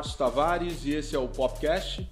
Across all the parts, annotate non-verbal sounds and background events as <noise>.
Márcio Tavares e esse é o Popcast.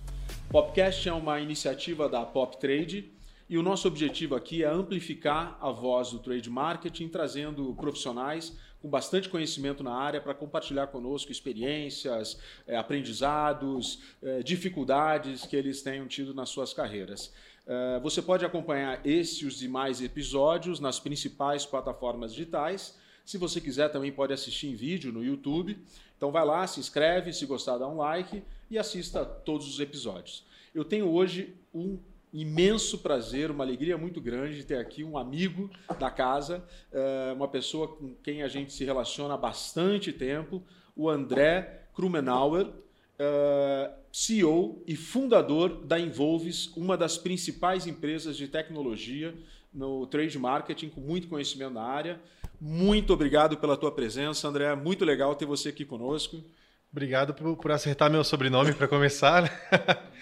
Popcast é uma iniciativa da Pop Trade e o nosso objetivo aqui é amplificar a voz do trade marketing, trazendo profissionais com bastante conhecimento na área para compartilhar conosco experiências, eh, aprendizados, eh, dificuldades que eles tenham tido nas suas carreiras. Eh, você pode acompanhar esse e os demais episódios nas principais plataformas digitais. Se você quiser, também pode assistir em vídeo no YouTube. Então vai lá, se inscreve, se gostar, dá um like e assista todos os episódios. Eu tenho hoje um imenso prazer, uma alegria muito grande de ter aqui um amigo da casa, eh, uma pessoa com quem a gente se relaciona há bastante tempo, o André Krumenauer, eh, CEO e fundador da Involves, uma das principais empresas de tecnologia no trade marketing, com muito conhecimento na área. Muito obrigado pela tua presença, André. Muito legal ter você aqui conosco. Obrigado por, por acertar meu sobrenome para começar. É. <laughs>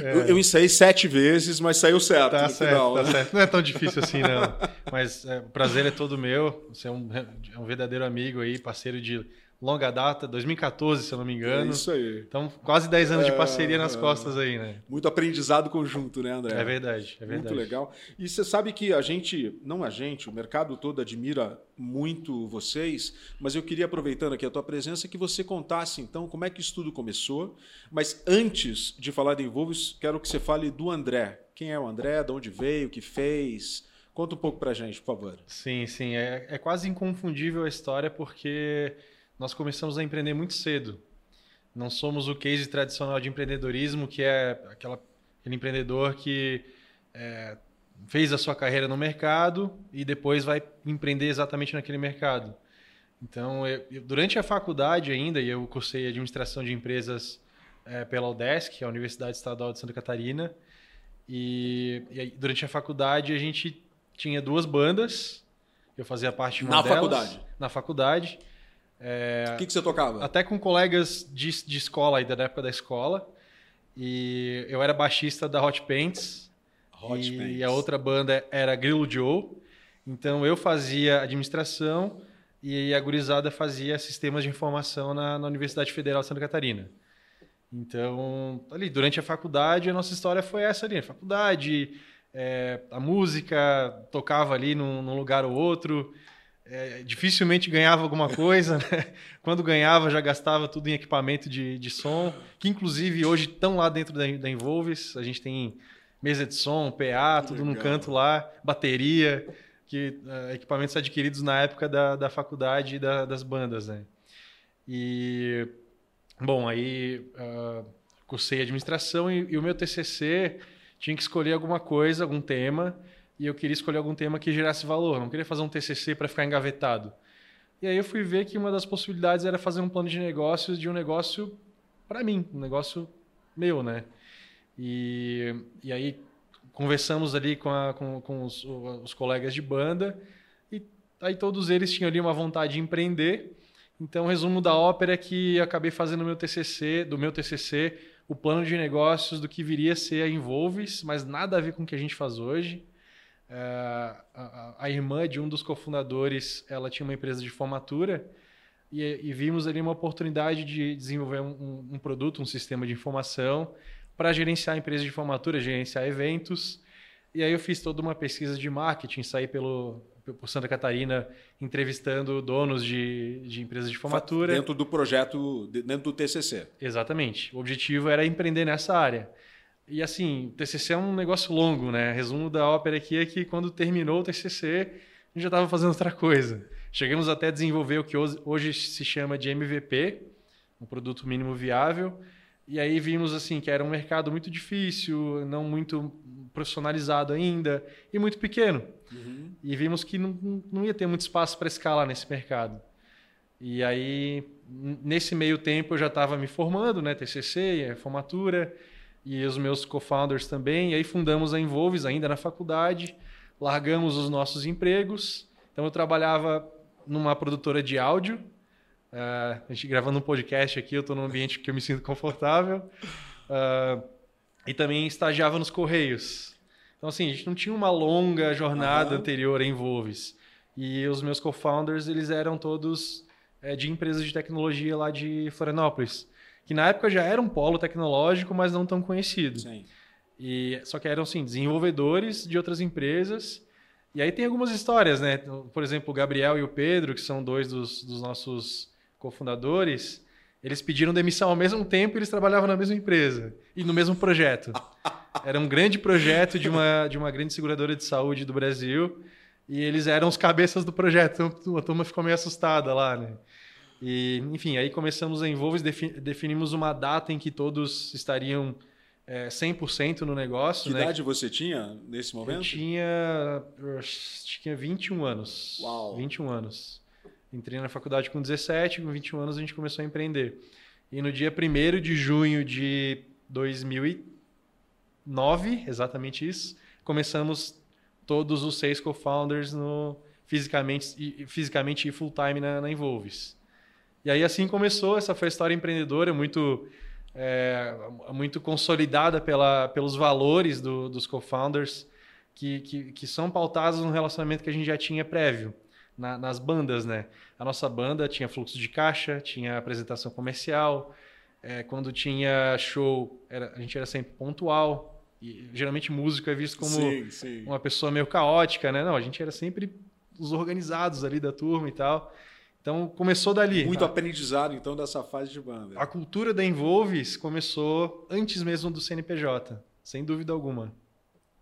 Eu, eu, ensaiei sete vezes, mas saiu certo tá certo, final. Tá né? certo. Não é tão difícil assim, não. <laughs> Mas é, o prazer é todo meu. Você é um, é um verdadeiro amigo aí, parceiro de longa data, 2014, se eu não me engano. É isso aí. Então, quase 10 anos é, de parceria nas é, costas aí, né? Muito aprendizado conjunto, né, André? É verdade, é verdade. Muito legal. E você sabe que a gente, não a gente, o mercado todo admira muito vocês, mas eu queria, aproveitando aqui a tua presença, que você contasse, então, como é que isso tudo começou. Mas antes de falar de Envolves, quero que você fale do André. Quem é o André, de onde veio, o que fez... Conta um pouco pra gente, por favor. Sim, sim. É, é quase inconfundível a história, porque nós começamos a empreender muito cedo. Não somos o case tradicional de empreendedorismo, que é aquela, aquele empreendedor que é, fez a sua carreira no mercado e depois vai empreender exatamente naquele mercado. Então, eu, durante a faculdade ainda, eu cursei administração de empresas é, pela UDESC, a Universidade Estadual de Santa Catarina, e, e aí, durante a faculdade a gente tinha duas bandas, eu fazia parte de uma na delas, faculdade. Na faculdade. É, o que, que você tocava? Até com colegas de, de escola, ainda da época da escola. E eu era baixista da Hot Pants. Hot e Pants. a outra banda era Grilo Joe. Então eu fazia administração e a gurizada fazia sistemas de informação na, na Universidade Federal de Santa Catarina. Então, ali, durante a faculdade, a nossa história foi essa ali. A faculdade, é, a música, tocava ali num, num lugar ou outro é, dificilmente ganhava alguma coisa, né? <laughs> Quando ganhava, já gastava tudo em equipamento de, de som, que inclusive hoje estão lá dentro da, da Involves. A gente tem mesa de som, PA, tudo Legal. num canto lá, bateria, que uh, equipamentos adquiridos na época da, da faculdade e da, das bandas, né? E, bom, aí uh, cursei administração e, e o meu TCC tinha que escolher alguma coisa, algum tema, e eu queria escolher algum tema que gerasse valor, não queria fazer um TCC para ficar engavetado. E aí eu fui ver que uma das possibilidades era fazer um plano de negócios de um negócio para mim, um negócio meu, né? E, e aí conversamos ali com, a, com, com os, os, colegas de banda e aí todos eles tinham ali uma vontade de empreender. Então, o resumo da ópera é que acabei fazendo meu TCC, do meu TCC, o plano de negócios do que viria a ser a Involves, mas nada a ver com o que a gente faz hoje. É, a, a, irmã de um dos cofundadores, ela tinha uma empresa de formatura e, e vimos ali uma oportunidade de desenvolver um, um produto, um sistema de informação para gerenciar a empresa de formatura, gerenciar eventos. E aí eu fiz toda uma pesquisa de marketing, saí pelo por Santa Catarina entrevistando donos de, de empresas de formatura. Dentro do projeto, dentro do TCC. Exatamente. O objetivo era empreender nessa área. E assim, o TCC é um negócio longo, né? Resumo da ópera aqui é que quando terminou o TCC, a gente já estava fazendo outra coisa. Chegamos até a desenvolver o que hoje se chama de MVP, um produto mínimo viável. E aí vimos assim que era um mercado muito difícil, não muito profissionalizado ainda e muito pequeno. Uhum. E vimos que não, não ia ter muito espaço para escalar nesse mercado. E aí, nesse meio tempo, eu já estava me formando, né? TCC, formatura e os meus co-founders também. E aí fundamos a Involves ainda na faculdade, largamos os nossos empregos. Então eu trabalhava numa produtora de áudio. Uh, a gente gravando um podcast aqui, eu estou num ambiente que eu me sinto confortável. Uh, e também estagiava nos Correios. Então, assim, a gente não tinha uma longa jornada uhum. anterior a Involves. E os meus co-founders, eles eram todos é, de empresas de tecnologia lá de Florianópolis, que na época já era um polo tecnológico, mas não tão conhecido. Sim. E, só que eram, assim, desenvolvedores de outras empresas. E aí tem algumas histórias, né? Por exemplo, o Gabriel e o Pedro, que são dois dos, dos nossos cofundadores, eles pediram demissão ao mesmo tempo e eles trabalhavam na mesma empresa e no mesmo projeto. <laughs> Era um grande projeto de uma, de uma grande seguradora de saúde do Brasil e eles eram os cabeças do projeto. Então a turma ficou meio assustada lá, né? E, enfim, aí começamos a envolver, definimos uma data em que todos estariam é, 100% no negócio. Que né? idade você tinha nesse momento? Eu tinha, eu tinha 21 anos. Uau! 21 anos. Entrei na faculdade com 17, com 21 anos a gente começou a empreender. E no dia 1 de junho de 2009, exatamente isso, começamos todos os seis co-founders no fisicamente, fisicamente e full-time na, na Involves. E aí assim começou, essa foi a história empreendedora, muito, é, muito consolidada pela, pelos valores do, dos co-founders, que, que, que são pautados no relacionamento que a gente já tinha prévio na, nas bandas, né? A nossa banda tinha fluxo de caixa, tinha apresentação comercial, é, quando tinha show, era, a gente era sempre pontual. E geralmente músico é visto como sim, sim. uma pessoa meio caótica, né? Não, a gente era sempre os organizados ali da turma e tal. Então começou dali. Muito aprendizado então dessa fase de banda. A cultura da Envolves começou antes mesmo do CNPJ, sem dúvida alguma.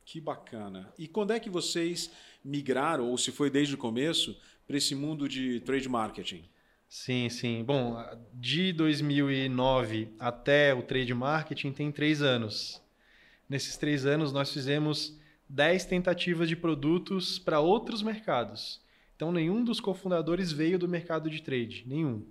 Que bacana. E quando é que vocês migraram, ou se foi desde o começo, para esse mundo de trade marketing? Sim, sim. Bom, de 2009 até o trade marketing tem três anos. Nesses três anos, nós fizemos 10 tentativas de produtos para outros mercados. Então, nenhum dos cofundadores veio do mercado de trade, nenhum.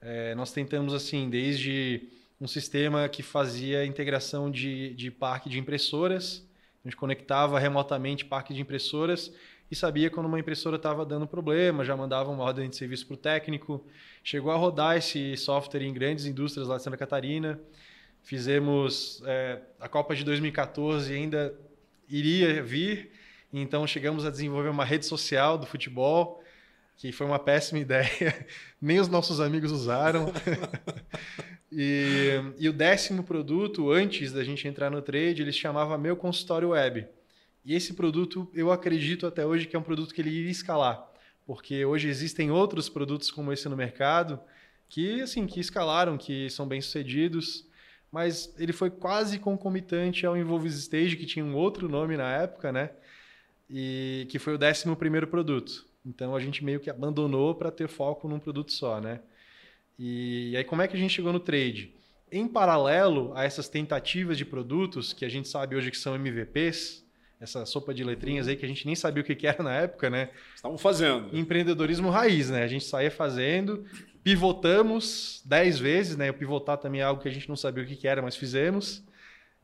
É, nós tentamos, assim, desde um sistema que fazia integração de, de parque de impressoras, a gente conectava remotamente parque de impressoras e sabia quando uma impressora estava dando problema, já mandava uma ordem de serviço para o técnico. Chegou a rodar esse software em grandes indústrias lá de Santa Catarina. Fizemos é, a Copa de 2014 ainda iria vir, então chegamos a desenvolver uma rede social do futebol, que foi uma péssima <laughs> ideia. Nem os nossos amigos usaram. <laughs> E, e, o décimo produto, antes da gente entrar no trade, ele chamava Meu Consultório Web. E esse produto, eu acredito até hoje que é um produto que ele iria escalar, porque hoje existem outros produtos como esse no mercado que, assim, que escalaram, que são bem sucedidos, mas ele foi quase concomitante ao Involves Stage, que tinha um outro nome na época, né? E que foi o décimo primeiro produto. Então a gente meio que abandonou para ter foco num produto só, né? E, e aí, como é que a gente chegou no trade? Em paralelo a essas tentativas de produtos, que a gente sabe hoje que são MVPs, essa sopa de letrinhas aí que a gente nem sabia o que era na época, né? Estavam fazendo. Empreendedorismo raiz, né? A gente saía fazendo, pivotamos dez vezes, né? O pivotar também é algo que a gente não sabia o que era, mas fizemos.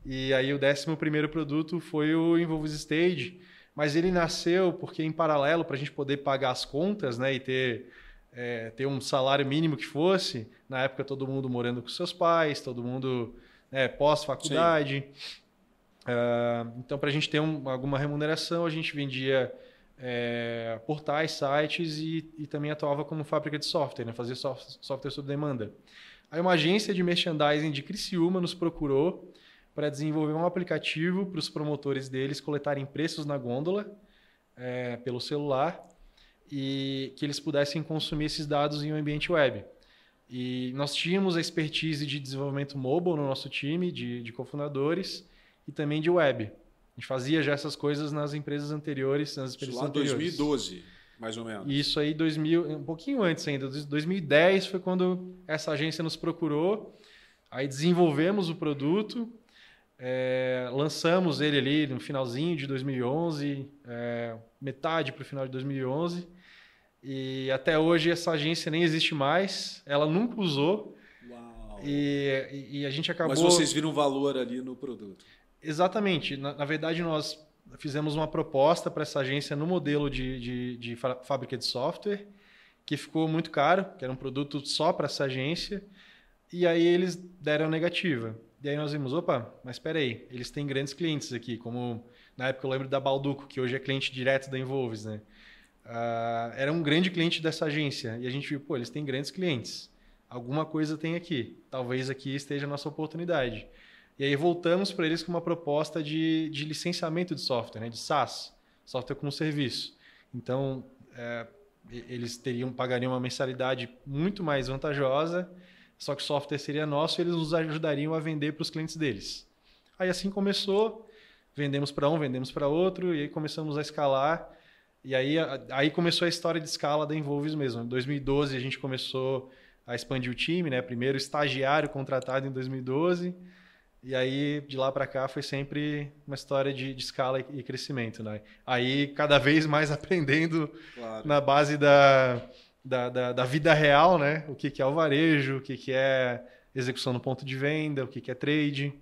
E aí o décimo primeiro produto foi o Involves Stage, mas ele nasceu porque em paralelo para a gente poder pagar as contas, né? E ter é, ter um salário mínimo que fosse, na época todo mundo morando com seus pais, todo mundo né, pós-faculdade. Uh, então, para a gente ter um, alguma remuneração, a gente vendia é, portais, sites e, e, também atuava como fábrica de software, né, fazia soft, software sob demanda. Aí uma agência de merchandising de Criciúma nos procurou para desenvolver um aplicativo para os promotores deles coletarem preços na gôndola é, pelo celular e que eles pudessem consumir esses dados em um ambiente web. E nós tínhamos a expertise de desenvolvimento mobile no nosso time, de, de cofundadores, e também de web. A gente fazia já essas coisas nas empresas anteriores, nas experiências Isso lá anteriores. 2012, mais ou menos. Isso aí, 2000, um pouquinho antes ainda. 2010 foi quando essa agência nos procurou, aí desenvolvemos o produto, é, lançamos ele ali no finalzinho de 2011, é, metade para o final de 2011. E até hoje essa agência nem existe mais, ela nunca usou. Uau. E, e a gente acabou. Mas vocês viram valor ali no produto. Exatamente. Na, na verdade, nós fizemos uma proposta para essa agência no modelo de, de, de fábrica de software, que ficou muito caro, que era um produto só para essa agência. E aí eles deram negativa. E aí nós vimos, opa, mas espera aí, eles têm grandes clientes aqui, como na época eu lembro da Balduco, que hoje é cliente direto da Involves, né? uh, era um grande cliente dessa agência. E a gente viu, pô, eles têm grandes clientes. Alguma coisa tem aqui. Talvez aqui esteja a nossa oportunidade. E aí voltamos para eles com uma proposta de, de licenciamento de software, né? de SaaS, software como serviço. Então, é, eles teriam pagariam uma mensalidade muito mais vantajosa, só que o software seria nosso e eles nos ajudariam a vender para os clientes deles. Aí assim começou, vendemos para um, vendemos para outro, e aí começamos a escalar. E aí, aí começou a história de escala da Envolves mesmo. Em 2012 a gente começou a expandir o time, né? Primeiro estagiário contratado em 2012. E aí, de lá para cá, foi sempre uma história de, de, escala e crescimento, né? Aí, cada vez mais <laughs> aprendendo claro. na base da, da, da, da, vida real, né? O que, que é o varejo, o que, que é execução no ponto de venda, o que, que é trade.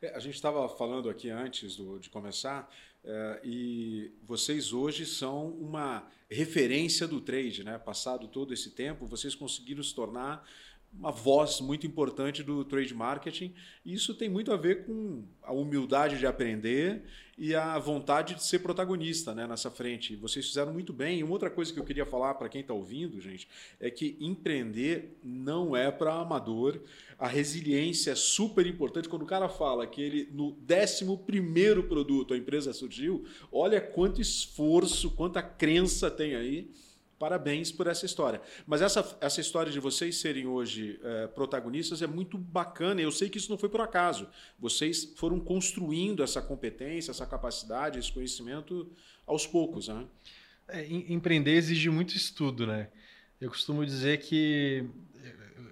É, a gente estava falando aqui antes do, de começar, é, e vocês hoje são uma referência do trade, né? Passado todo esse tempo, vocês conseguiram se tornar uma voz muito importante do trade marketing. E isso tem muito a ver com a humildade de aprender e a vontade de ser protagonista né, nessa frente. Vocês fizeram muito bem. E uma outra coisa que eu queria falar para quem está ouvindo, gente, é que empreender não é para amador. A resiliência é super importante. Quando o cara fala que ele, no 11 produto, a empresa surgiu, olha quanto esforço, quanta crença tem aí Parabéns por essa história. Mas essa, essa história de vocês serem hoje é, protagonistas é muito bacana. Eu sei que isso não foi por acaso. Vocês foram construindo essa competência, essa capacidade, esse conhecimento aos poucos. Né? É, empreender exige muito estudo, né? Eu costumo dizer que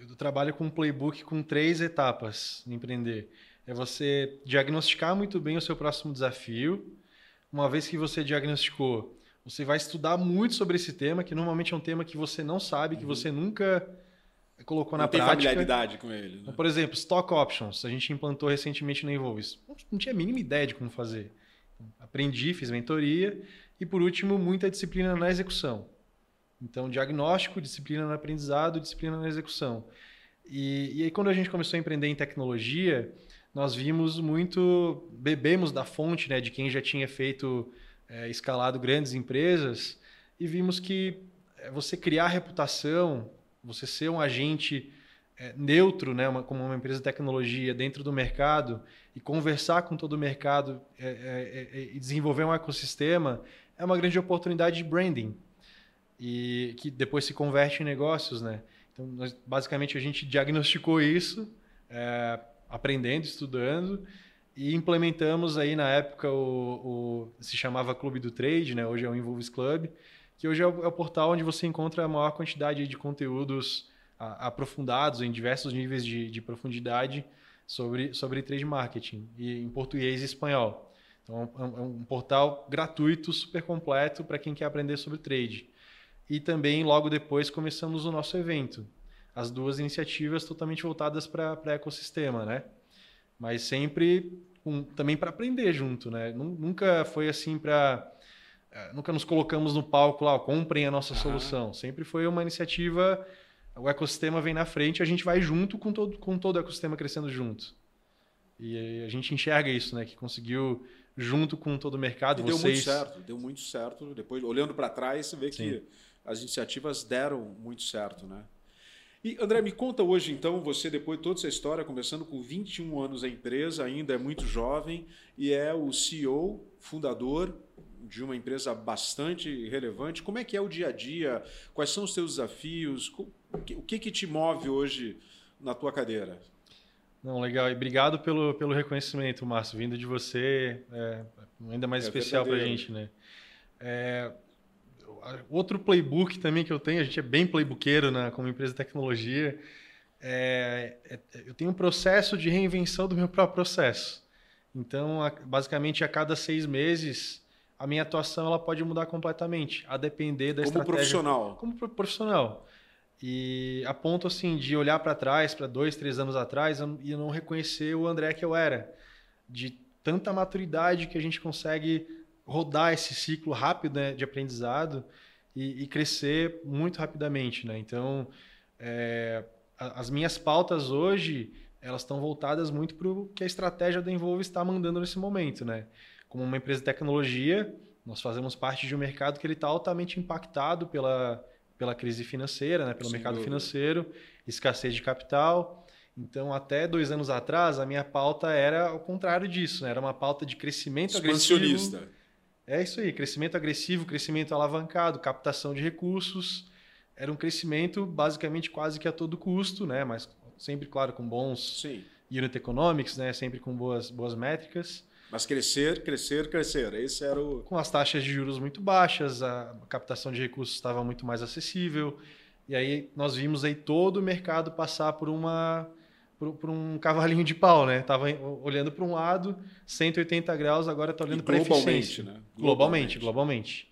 eu trabalho com um playbook com três etapas em empreender. É você diagnosticar muito bem o seu próximo desafio. Uma vez que você diagnosticou, você vai estudar muito sobre esse tema, que normalmente é um tema que você não sabe, que uhum. você nunca colocou não na tem prática. familiaridade com ele. Né? Por exemplo, stock options, a gente implantou recentemente na Involves. Não tinha a mínima ideia de como fazer. Aprendi, fiz mentoria e por último, muita disciplina na execução. Então, diagnóstico, disciplina no aprendizado, disciplina na execução. E, e aí, quando a gente começou a empreender em tecnologia, nós vimos muito, bebemos da fonte né, de quem já tinha feito é, escalado grandes empresas e vimos que é, você criar reputação, você ser um agente é, neutro, né, uma, como uma empresa de tecnologia dentro do mercado e conversar com todo o mercado é, é, é, e desenvolver um ecossistema é uma grande oportunidade de branding e que depois se converte em negócios, né? Então, nós, basicamente a gente diagnosticou isso, aprendendo, estudando e implementamos aí na época o, o, se chamava Clube do Trade, né? Hoje é o Involves Club, que hoje é o, é o portal onde você encontra a maior quantidade de conteúdos a, aprofundados em diversos níveis de, de, profundidade sobre sobre trade marketing e em português e espanhol. Então é um, é portal gratuito, super completo para quem quer aprender sobre trade. E também logo depois começamos o nosso evento. As duas iniciativas totalmente voltadas para ecossistema, né? Mas sempre um, também para aprender junto, né? Nunca foi assim para é, nunca nos colocamos no palco lá, comprem a nossa uhum. solução. Sempre foi uma iniciativa, o ecossistema vem na frente, a gente vai junto com todo, com todo o ecossistema crescendo junto. E a gente enxerga isso, né? Que conseguiu junto com todo o mercado. E vocês... Deu muito certo, deu muito certo. Depois, olhando para trás, você vê Sim. que as iniciativas deram muito certo, né? E André, me conta hoje então, você depois de toda essa história, começando com 21 anos a empresa, ainda é muito jovem e é o CEO, fundador de uma empresa bastante relevante. Como é que é o dia a dia? Quais são os seus desafios? O que, que te move hoje na tua cadeira? Não, legal. E obrigado pelo, pelo reconhecimento, Márcio. Vindo de você, é ainda mais é especial para a gente, né? É, outro playbook também que eu tenho, a gente é bem playbookero na, como empresa de tecnologia, é, é, eu tenho um processo de reinvenção do meu próprio processo. Então, a, basicamente, a cada seis meses, a minha atuação ela pode mudar completamente, a depender da como estratégia. Como profissional. Como profissional. E a ponto assim de olhar para trás, para dois, três anos atrás, e não reconhecer o André que eu era, de tanta maturidade que a gente consegue rodar esse ciclo rápido né, de aprendizado e, e, crescer muito rapidamente. Né? Então, é, as minhas pautas hoje elas estão voltadas muito para o que a estratégia da Envolve está mandando nesse momento. Né? Como uma empresa de tecnologia, Nós fazemos parte de um mercado que ele está altamente impactado pela, pela crise financeira, né? pelo Sem mercado dúvida. financeiro, escassez de capital. Então, até dois anos atrás, a minha pauta era o contrário disso, né? era uma pauta de crescimento agressivo. É isso aí, crescimento agressivo, crescimento alavancado, captação de recursos. Era um crescimento basicamente quase que a todo custo, né? mas sempre, claro, com bons Sim. unit economics, né? sempre com boas, boas métricas. Mas crescer, crescer, crescer. Esse era o. Com as taxas de juros muito baixas, a captação de recursos estava muito mais acessível. E aí nós vimos aí todo o mercado passar por uma por um cavalinho de pau, né? Tava olhando para um lado, 180 graus, agora está olhando para eficiência. Né? Globalmente, globalmente, globalmente.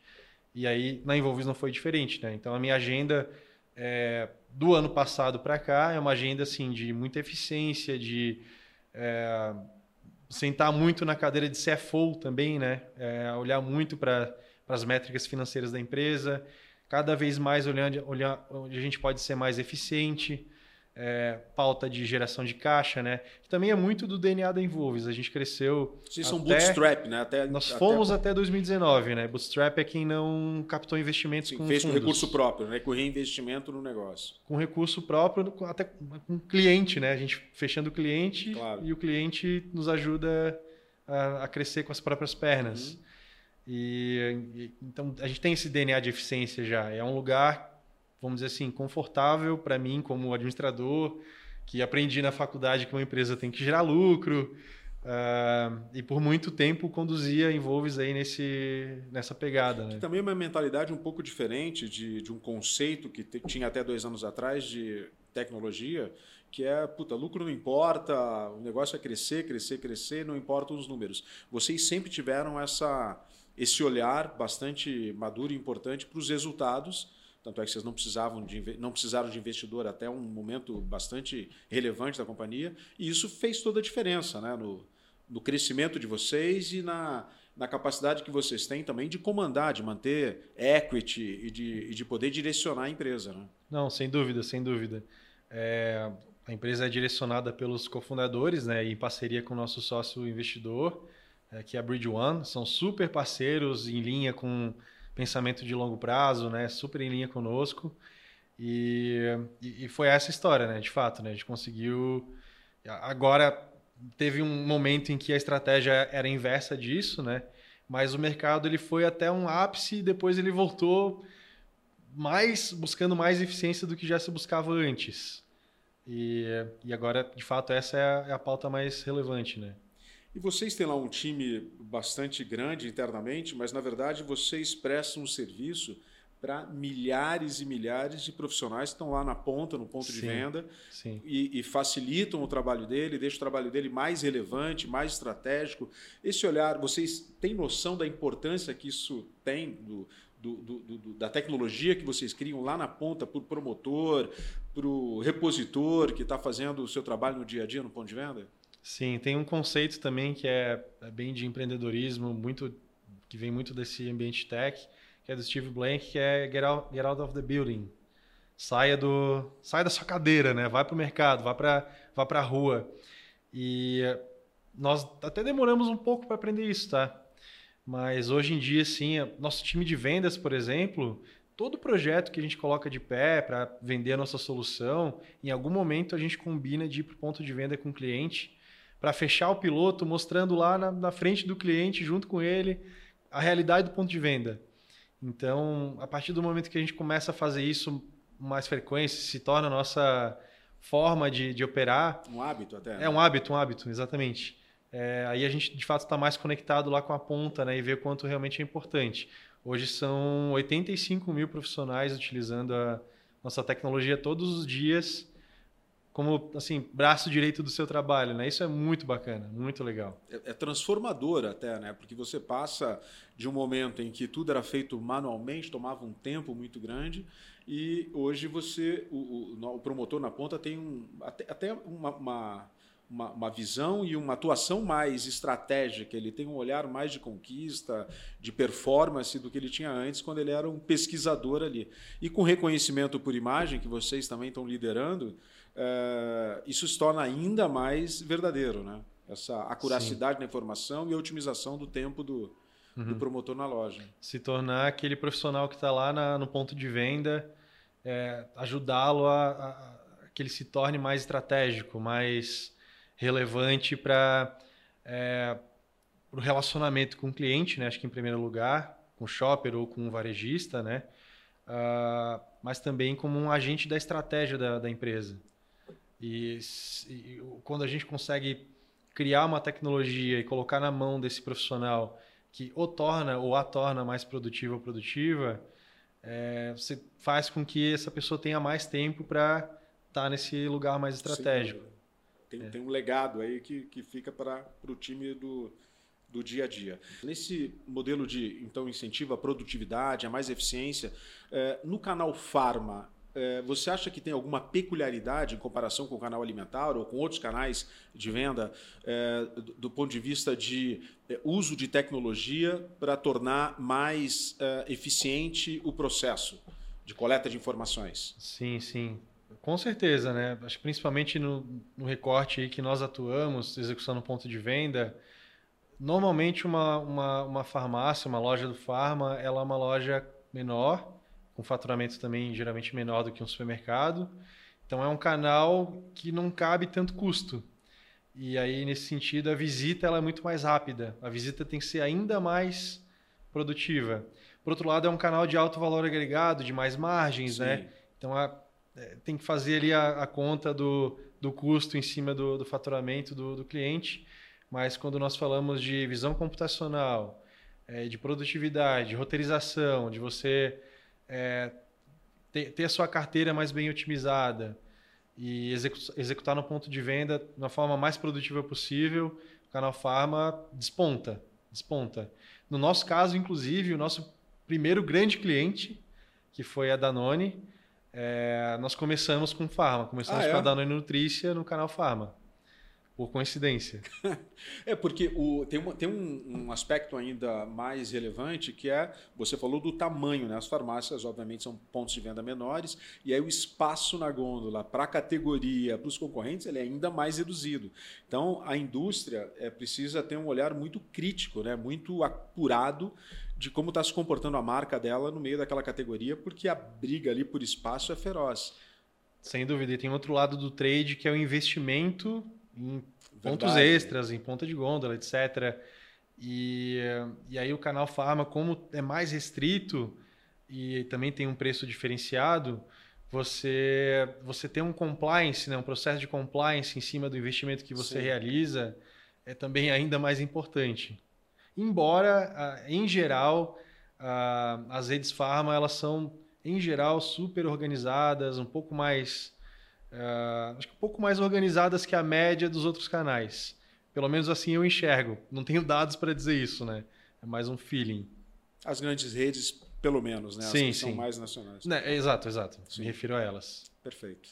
E aí na Envolvis não foi diferente, né? Então a minha agenda é, do ano passado para cá é uma agenda assim de muita eficiência, de é, sentar muito na cadeira de CFO também, né? É, olhar muito para as métricas financeiras da empresa, cada vez mais olhando, olhar onde a gente pode ser mais eficiente é, pauta de geração de caixa, né? Que também é muito do DNA da Involves. A gente cresceu. Vocês são bootstrap, né? Até, nós fomos até... até 2019, né? Bootstrap é quem não captou investimentos Sim, com fez fundos. com recurso próprio, né? Com reinvestimento no negócio. Com recurso próprio, até com cliente, né? A gente fechando o cliente claro. e o cliente nos ajuda a, a crescer com as próprias pernas. Uhum. E, e, então a gente tem esse DNA de eficiência já. É um lugar vamos dizer assim, confortável para mim como administrador, que aprendi na faculdade que uma empresa tem que gerar lucro. Uh, e por muito tempo conduzia Involves aí nesse, nessa pegada. Né? também é uma mentalidade um pouco diferente de, de um conceito que tinha até dois anos atrás de tecnologia, que é, puta, lucro não importa, o negócio é crescer, crescer, crescer, não importam os números. Vocês sempre tiveram essa, esse olhar bastante maduro e importante para os resultados tanto é que vocês não, precisavam de, não precisaram de investidor até um momento bastante relevante da companhia. E isso fez toda a diferença né? no, no crescimento de vocês e na, na capacidade que vocês têm também de comandar, de manter equity e de, e de poder direcionar a empresa. Né? Não, sem dúvida, sem dúvida. É, a empresa é direcionada pelos cofundadores, né, em parceria com o nosso sócio investidor, é, que é a Bridge One. São super parceiros em linha com pensamento de longo prazo, né? Super em linha conosco. E, e, foi essa história, né? De fato, né? A gente conseguiu. Agora teve um momento em que a estratégia era inversa disso, né? Mas o mercado ele foi até um ápice e depois ele voltou mais buscando mais eficiência do que já se buscava antes. E, e agora, de fato, essa é a, é a pauta mais relevante, né? E vocês têm lá um time bastante grande internamente, mas na verdade vocês prestam um serviço para milhares e milhares de profissionais que estão lá na ponta, no ponto sim, de venda, e, e, facilitam o trabalho dele, deixam o trabalho dele mais relevante, mais estratégico. Esse olhar, vocês têm noção da importância que isso tem do, do, do, da tecnologia que vocês criam lá na ponta para o promotor, para o repositor que está fazendo o seu trabalho no dia a dia no ponto de venda? Sim, tem um conceito também que é, é bem de empreendedorismo, muito que vem muito desse ambiente tech, que é do Steve Blank, que é get out, get out of the building. Saia do, saia da sua cadeira, né? Vai para o mercado, vá para vá para a rua. E nós até demoramos um pouco para aprender isso, tá? Mas hoje em dia, sim, nosso time de vendas, por exemplo, todo projeto que a gente coloca de pé para vender a nossa solução, em algum momento a gente combina de ir para o ponto de venda com o cliente para fechar o piloto, mostrando lá na, na, frente do cliente, junto com ele, a realidade do ponto de venda. Então, a partir do momento que a gente começa a fazer isso mais frequência, se torna a nossa forma de, de operar. Um hábito até. Né? É um hábito, um hábito, exatamente. É, aí a gente, de fato, está mais conectado lá com a ponta né, e vê quanto realmente é importante. Hoje são 85 mil profissionais utilizando a nossa tecnologia todos os dias como assim braço direito do seu trabalho, né? Isso é muito bacana, muito legal. É, é, transformador até, né? Porque você passa de um momento em que tudo era feito manualmente, tomava um tempo muito grande, e hoje você, o, o, o promotor na ponta tem um, até, até uma, uma, uma, uma, visão e uma atuação mais estratégica. Ele tem um olhar mais de conquista, de performance do que ele tinha antes quando ele era um pesquisador ali. E com reconhecimento por imagem que vocês também estão liderando é, isso se torna ainda mais verdadeiro, né? Essa acuracidade Sim. na informação e a otimização do tempo do, uhum. do promotor na loja. Se tornar aquele profissional que está lá na, no ponto de venda, é, ajudá-lo a, a, a, que ele se torne mais estratégico, mais relevante para é, o relacionamento com o cliente, né? acho que em primeiro lugar, com o shopper ou com o varejista, né? Uh, mas também como um agente da estratégia da, da empresa. E, e, quando a gente consegue criar uma tecnologia e colocar na mão desse profissional que o torna ou a torna mais produtiva ou produtiva, é, você faz com que essa pessoa tenha mais tempo para estar tá nesse lugar mais estratégico. Tem, é. tem um legado aí que, que fica para o time do, do dia a dia. Nesse modelo de então incentivo à produtividade, a mais eficiência, é, no canal Farma, você acha que tem alguma peculiaridade em comparação com o canal alimentar ou com outros canais de venda é, do, ponto de vista de é, uso de tecnologia para tornar mais eficiente o processo de coleta de informações? Sim, sim. Com certeza, né? Acho que principalmente no, no recorte que nós atuamos, execução no ponto de venda, normalmente uma, uma, uma farmácia, uma loja do farma, ela é uma loja menor, com faturamento também geralmente menor do que um supermercado. Então é um canal que não cabe tanto custo. E aí nesse sentido a visita ela é muito mais rápida. A visita tem que ser ainda mais produtiva. Por outro lado é um canal de alto valor agregado, de mais margens, né? Sim. né? Então a, é, tem que fazer ali a, a, conta do, do custo em cima do, do faturamento do, do cliente. Mas quando nós falamos de visão computacional, é, de produtividade, de roteirização, de você é, ter, ter, a sua carteira mais bem otimizada e executar no ponto de venda de uma forma mais produtiva possível, o Canal Pharma desponta, desponta. No nosso caso, inclusive, o nosso primeiro grande cliente, que foi a Danone, é, nós começamos com Pharma, começamos ah, é? com a Danone Nutrícia no Canal Pharma por coincidência. <laughs> é, porque o, tem, uma, tem um, um, aspecto ainda mais relevante que é, você falou do tamanho, né? As farmácias, obviamente, são pontos de venda menores, e aí o espaço na gôndola para a categoria, para os concorrentes, ele é ainda mais reduzido. Então, a indústria é, precisa ter um olhar muito crítico, né? muito apurado de como está se comportando a marca dela no meio daquela categoria, porque a briga ali por espaço é feroz. Sem dúvida. E tem outro lado do trade que é o investimento em pontos extras, em ponta de gôndola, etc. E, e aí o canal Farma, como é mais restrito e também tem um preço diferenciado, você você tem um compliance, né, um processo de compliance em cima do investimento que você Sim. realiza é também ainda mais importante. Embora, em geral, as redes farma elas são em geral super organizadas, um pouco mais uh, acho que um pouco mais organizadas que a média dos outros canais. Pelo menos assim eu enxergo. Não tenho <laughs> dados para dizer isso, né? É mais um feeling. As grandes redes, pelo menos, né? As sim, que sim. são mais nacionais. Né, exato, exato. Sim. Me refiro a elas. Perfeito.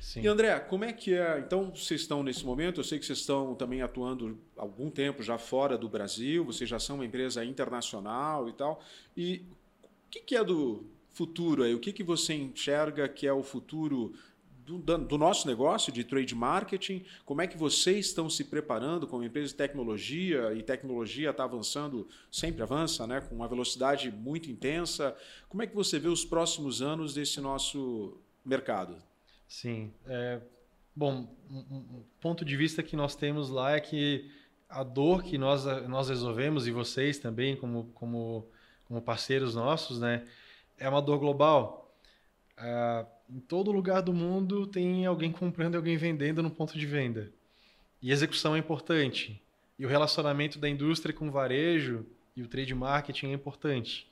Sim. E André, como é que é? Então, vocês estão nesse momento, eu sei que vocês estão também atuando algum tempo já fora do Brasil, vocês já são uma empresa internacional e tal. E o que, que é do futuro aí? O que, que você enxerga que é o futuro do, do, nosso negócio de trade marketing, como é que vocês estão se preparando como empresa de tecnologia, e tecnologia está avançando, sempre avança, né, com uma velocidade muito intensa. Como é que você vê os próximos anos desse nosso mercado? Sim. É, bom, um, ponto de vista que nós temos lá é que a dor que nós, nós resolvemos, e vocês também, como, como, como parceiros nossos, né, é uma dor global. Uh, em todo lugar do mundo tem alguém comprando e alguém vendendo no ponto de venda. E execução é importante. E o relacionamento da indústria com o varejo e o trade marketing é importante.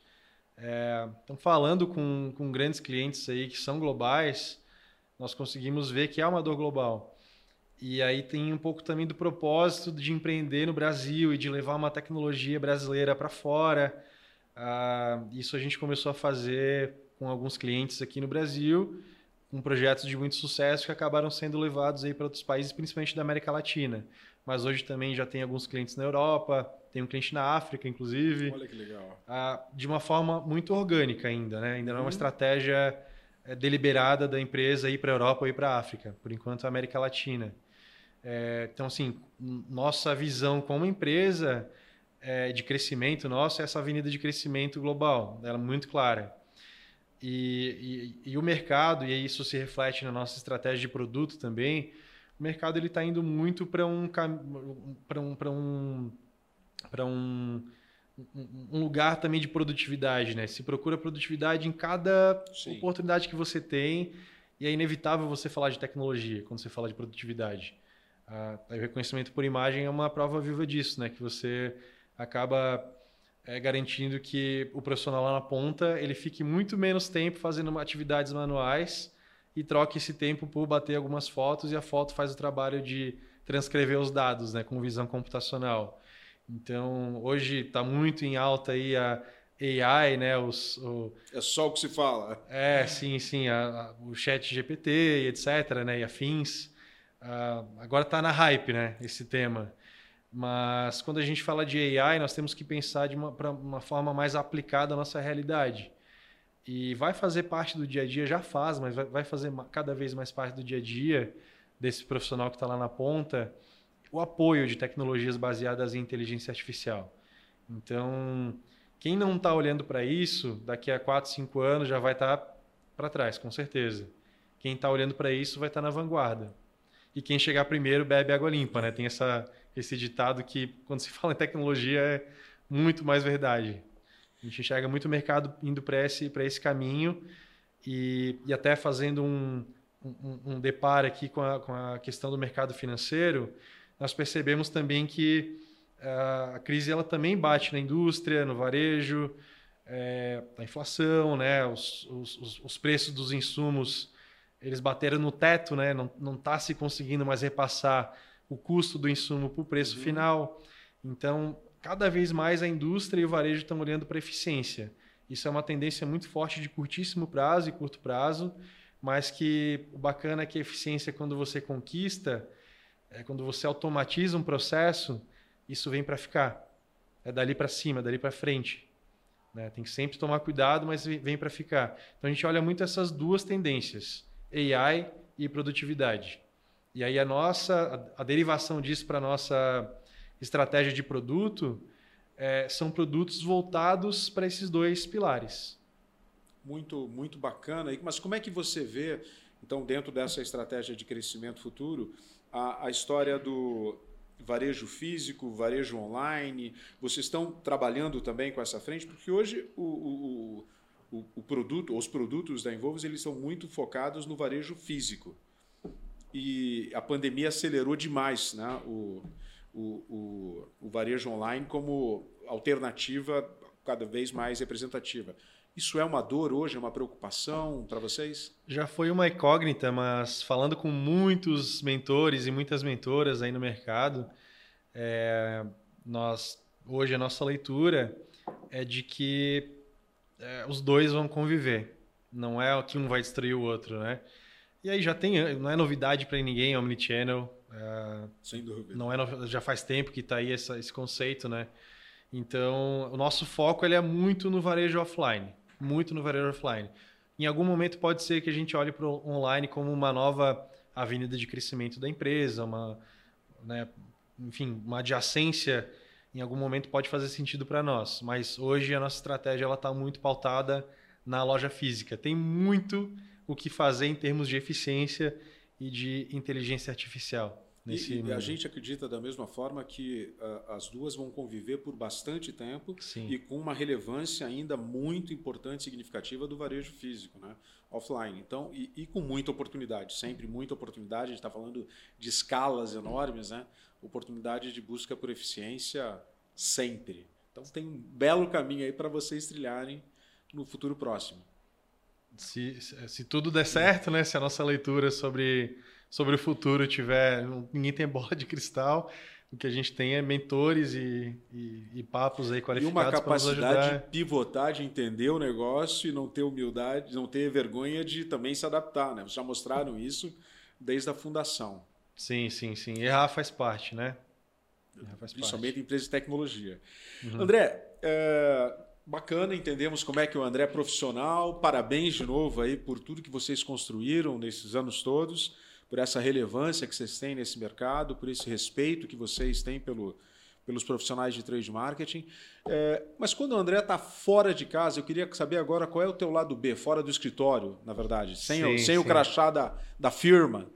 É, então, falando com, com grandes clientes aí que são globais, nós conseguimos ver que há uma dor global. E aí tem um pouco também do propósito de empreender no Brasil e de levar uma tecnologia brasileira para fora. Ah, isso a gente começou a fazer com alguns clientes aqui no Brasil, com projetos de muito sucesso que acabaram sendo levados aí para outros países, principalmente da América Latina. Mas hoje também já tem alguns clientes na Europa, tem um cliente na África, inclusive. Olha que legal. Ah, de uma forma muito orgânica ainda, né? Ainda não é uma uhum. estratégia é, deliberada da empresa ir para a Europa ou ir para a África. Por enquanto, a América Latina. É, então, assim, nossa visão como empresa é, de crescimento nosso é essa avenida de crescimento global. Ela é muito clara. E, e, e, o mercado, e isso se reflete na nossa estratégia de produto também, o mercado está indo muito para um, para um, um, um, um lugar também de produtividade. Né? Se procura produtividade em cada Sim. oportunidade que você tem, e é inevitável você falar de tecnologia quando você fala de produtividade. Ah, o reconhecimento por imagem é uma prova viva disso, né? que você acaba é, garantindo que o profissional lá na ponta ele fique muito menos tempo fazendo atividades manuais e troque esse tempo por bater algumas fotos e a foto faz o trabalho de transcrever os dados, né, com visão computacional. Então, hoje está muito em alta aí a AI, né, os, o... É só o que se fala. É, sim, sim, a, a, o chat GPT, etc, né, e afins. Uh, agora está na hype, né, esse tema. Mas quando a gente fala de AI, nós temos que pensar de uma, uma forma mais aplicada à nossa realidade. E vai fazer parte do dia a dia, já faz, mas vai, vai fazer cada vez mais parte do dia a dia desse profissional que está lá na ponta, o apoio de tecnologias baseadas em inteligência artificial. Então, quem não está olhando para isso, daqui a 4, 5 anos já vai estar tá para trás, com certeza. Quem está olhando para isso vai estar tá na vanguarda. E quem chegar primeiro bebe água limpa, né? Tem essa esse ditado que, quando se <laughs> fala em tecnologia, é muito mais verdade. A gente enxerga muito o mercado indo para esse, esse caminho e, e até fazendo um, um, um deparo aqui com a, com a questão do mercado financeiro, nós percebemos também que ah, a crise ela também bate na indústria, no varejo, é, a inflação, né, os, os, os, preços dos insumos eles bateram no teto, né, não está se conseguindo mais repassar o custo do insumo para o preço uhum. final. Então, cada vez mais a indústria e o varejo estão olhando para eficiência. Isso é uma tendência muito forte de curtíssimo prazo e curto prazo, mas que o bacana é que a eficiência, quando você conquista, é quando você automatiza um processo, isso vem para ficar. É dali para cima, dali para frente. Né? Tem que sempre tomar cuidado, mas vem para ficar. Então a gente olha muito essas duas tendências, AI e produtividade. E aí a nossa, a, a derivação disso para a nossa estratégia de produto é, são produtos voltados para esses dois pilares. Muito, muito bacana. Mas como é que você vê, então, dentro dessa estratégia de crescimento futuro, a, a história do varejo físico, varejo online? Vocês estão trabalhando também com essa frente? Porque hoje o, o, o, o produto, os produtos da Envolvos, eles são muito focados no varejo físico e a pandemia acelerou demais né, o, o, o, o varejo online como alternativa cada vez mais representativa. Isso é uma dor hoje, é uma preocupação para vocês? Já foi uma incógnita, mas falando com muitos mentores e muitas mentoras aí no mercado, é, nós hoje a nossa leitura é de que é, os dois vão conviver. Não é que um vai destruir o outro, né? E aí já tem, não é novidade para ninguém, Omnichannel. É, Sem dúvida. Não é, já faz tempo que está aí essa, esse conceito, né? Então, o nosso foco ele é muito no varejo offline, muito no varejo offline. Em algum momento pode ser que a gente olhe para o online como uma nova avenida de crescimento da empresa, uma, né, enfim, uma adjacência. Em algum momento pode fazer sentido para nós, mas hoje a nossa estratégia ela está muito pautada na loja física. Tem muito o que fazer em termos de eficiência e de inteligência artificial. Nesse e, a gente acredita da mesma forma que uh, as duas vão conviver por bastante tempo Sim. e com uma relevância ainda muito importante e significativa do varejo físico, né? offline. Então, e, e, com muita oportunidade, sempre muita oportunidade. A gente está falando de escalas enormes, né? oportunidade de busca por eficiência sempre. Então, tem um belo caminho aí para vocês trilharem no futuro próximo se, se tudo der certo, né? Se a nossa leitura sobre, sobre o futuro tiver. Ninguém tem <laughs> bola de cristal. O que a gente tem é mentores e, e, e papos aí qualificados. E uma capacidade de pivotar, de entender o negócio e não ter humildade, não ter vergonha de também se adaptar, né? Vocês já mostraram isso desde a fundação. Sim, sim, sim. Errar faz parte, né? Errar faz Principalmente parte. em empresas de tecnologia. Uhum. André, é Bacana, entendemos como é que o André é profissional. Parabéns de novo aí por tudo que vocês construíram nesses anos todos, por essa relevância que vocês têm nesse mercado, por esse respeito que vocês têm pelo, pelos profissionais de trade marketing. É, mas quando o André está fora de casa, eu queria saber agora qual é o teu lado B, fora do escritório, na verdade, sem, sim, o, sem sim. o crachá da, da firma.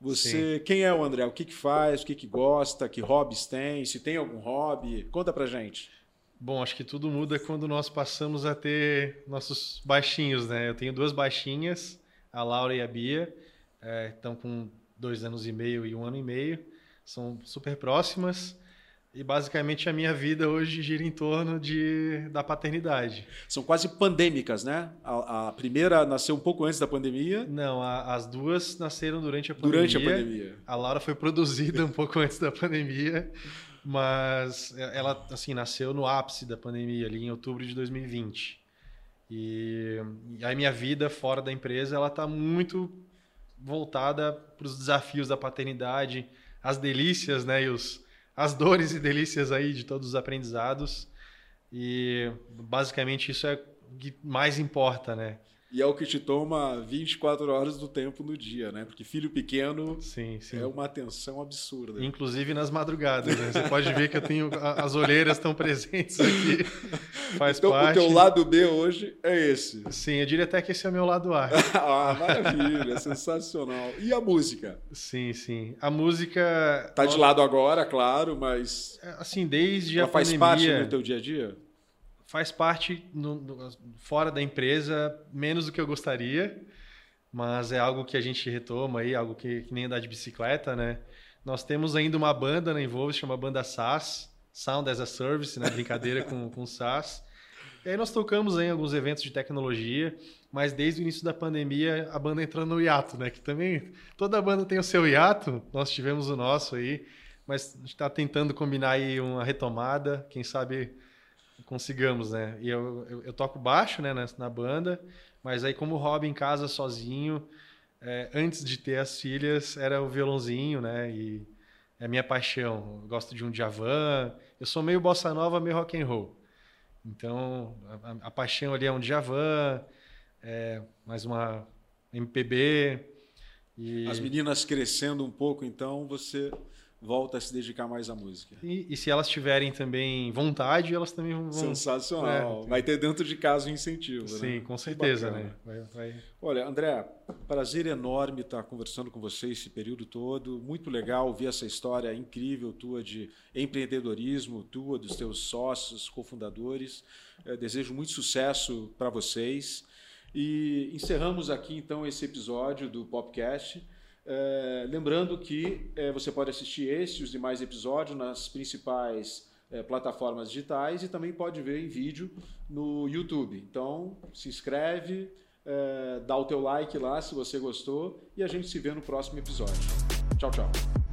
Você, sim. quem é o André? O que, que faz? O que, que gosta? Que hobbies tem? Se tem algum hobby? Conta pra gente. Bom, acho que tudo muda quando nós passamos a ter nossos baixinhos, né? Eu tenho duas baixinhas, a Laura e a Bia, é, estão com dois anos e meio e um ano e meio, são super próximas. E basicamente a minha vida hoje gira em torno de, da paternidade. São quase pandêmicas, né? A, a primeira nasceu um pouco antes da pandemia. Não, a, as duas nasceram durante a pandemia. Durante a pandemia. A Laura foi produzida um pouco antes da pandemia, mas ela assim nasceu no ápice da pandemia, ali em outubro de 2020. E, e a minha vida fora da empresa ela está muito voltada para os desafios da paternidade, as delícias, né? E os as dores e delícias aí de todos os aprendizados. E basicamente isso é o que mais importa, né? E é o que te toma 24 horas do tempo no dia, né? Porque filho pequeno sim, sim. é uma atenção absurda. Inclusive nas madrugadas, né? Você pode ver que eu tenho as olheiras estão presentes aqui. <laughs> Faz então, parte. o teu lado B hoje é esse. Sim, eu diria até que esse é o meu lado A. <laughs> ah, maravilha, sensacional. E a música? Sim, sim. A música tá de lado agora, claro, mas é, assim, desde Ela a faz pandemia... parte do teu dia a dia? Faz parte no, no, fora da empresa menos do que eu gostaria, mas é algo que a gente retoma aí, algo que, que nem andar de bicicleta, né? Nós temos ainda uma banda na Envolve, chama Banda SaaS, Sound as a Service, né? Brincadeira com, com SaaS. E aí nós tocamos em alguns eventos de tecnologia, mas desde o início da pandemia a banda entrou no hiato, né? Que também toda banda tem o seu hiato, nós tivemos o nosso aí, mas a gente está tentando combinar aí uma retomada, quem sabe consigamos, né? E eu, eu, eu, toco baixo, né, na, banda, mas aí como hobby em casa sozinho, é, antes de ter as filhas, era o violãozinho, né? E é a minha paixão. Eu gosto de um Djavan. Eu sou meio bossa nova, meio rock and roll. Então, a, a paixão ali é um Djavan, é, mais uma MPB. E... As meninas crescendo um pouco, então você volta a se dedicar mais à música. E, e, se elas tiverem também vontade, elas também vão. Sensacional. É, vai ter dentro de casa um incentivo. Sim, né? com certeza, né? Vai, vai... Olha, André, prazer enorme estar conversando com você esse período todo. Muito legal ouvir essa história incrível tua de empreendedorismo, tua, dos teus sócios, cofundadores. Eu desejo muito sucesso para vocês. E encerramos aqui então esse episódio do podcast. É, lembrando que é, você pode assistir este e os demais episódios nas principais é, plataformas digitais e também pode ver em vídeo no YouTube. Então, se inscreve, dá o teu like lá se você gostou e a gente se vê no próximo episódio. Tchau, tchau.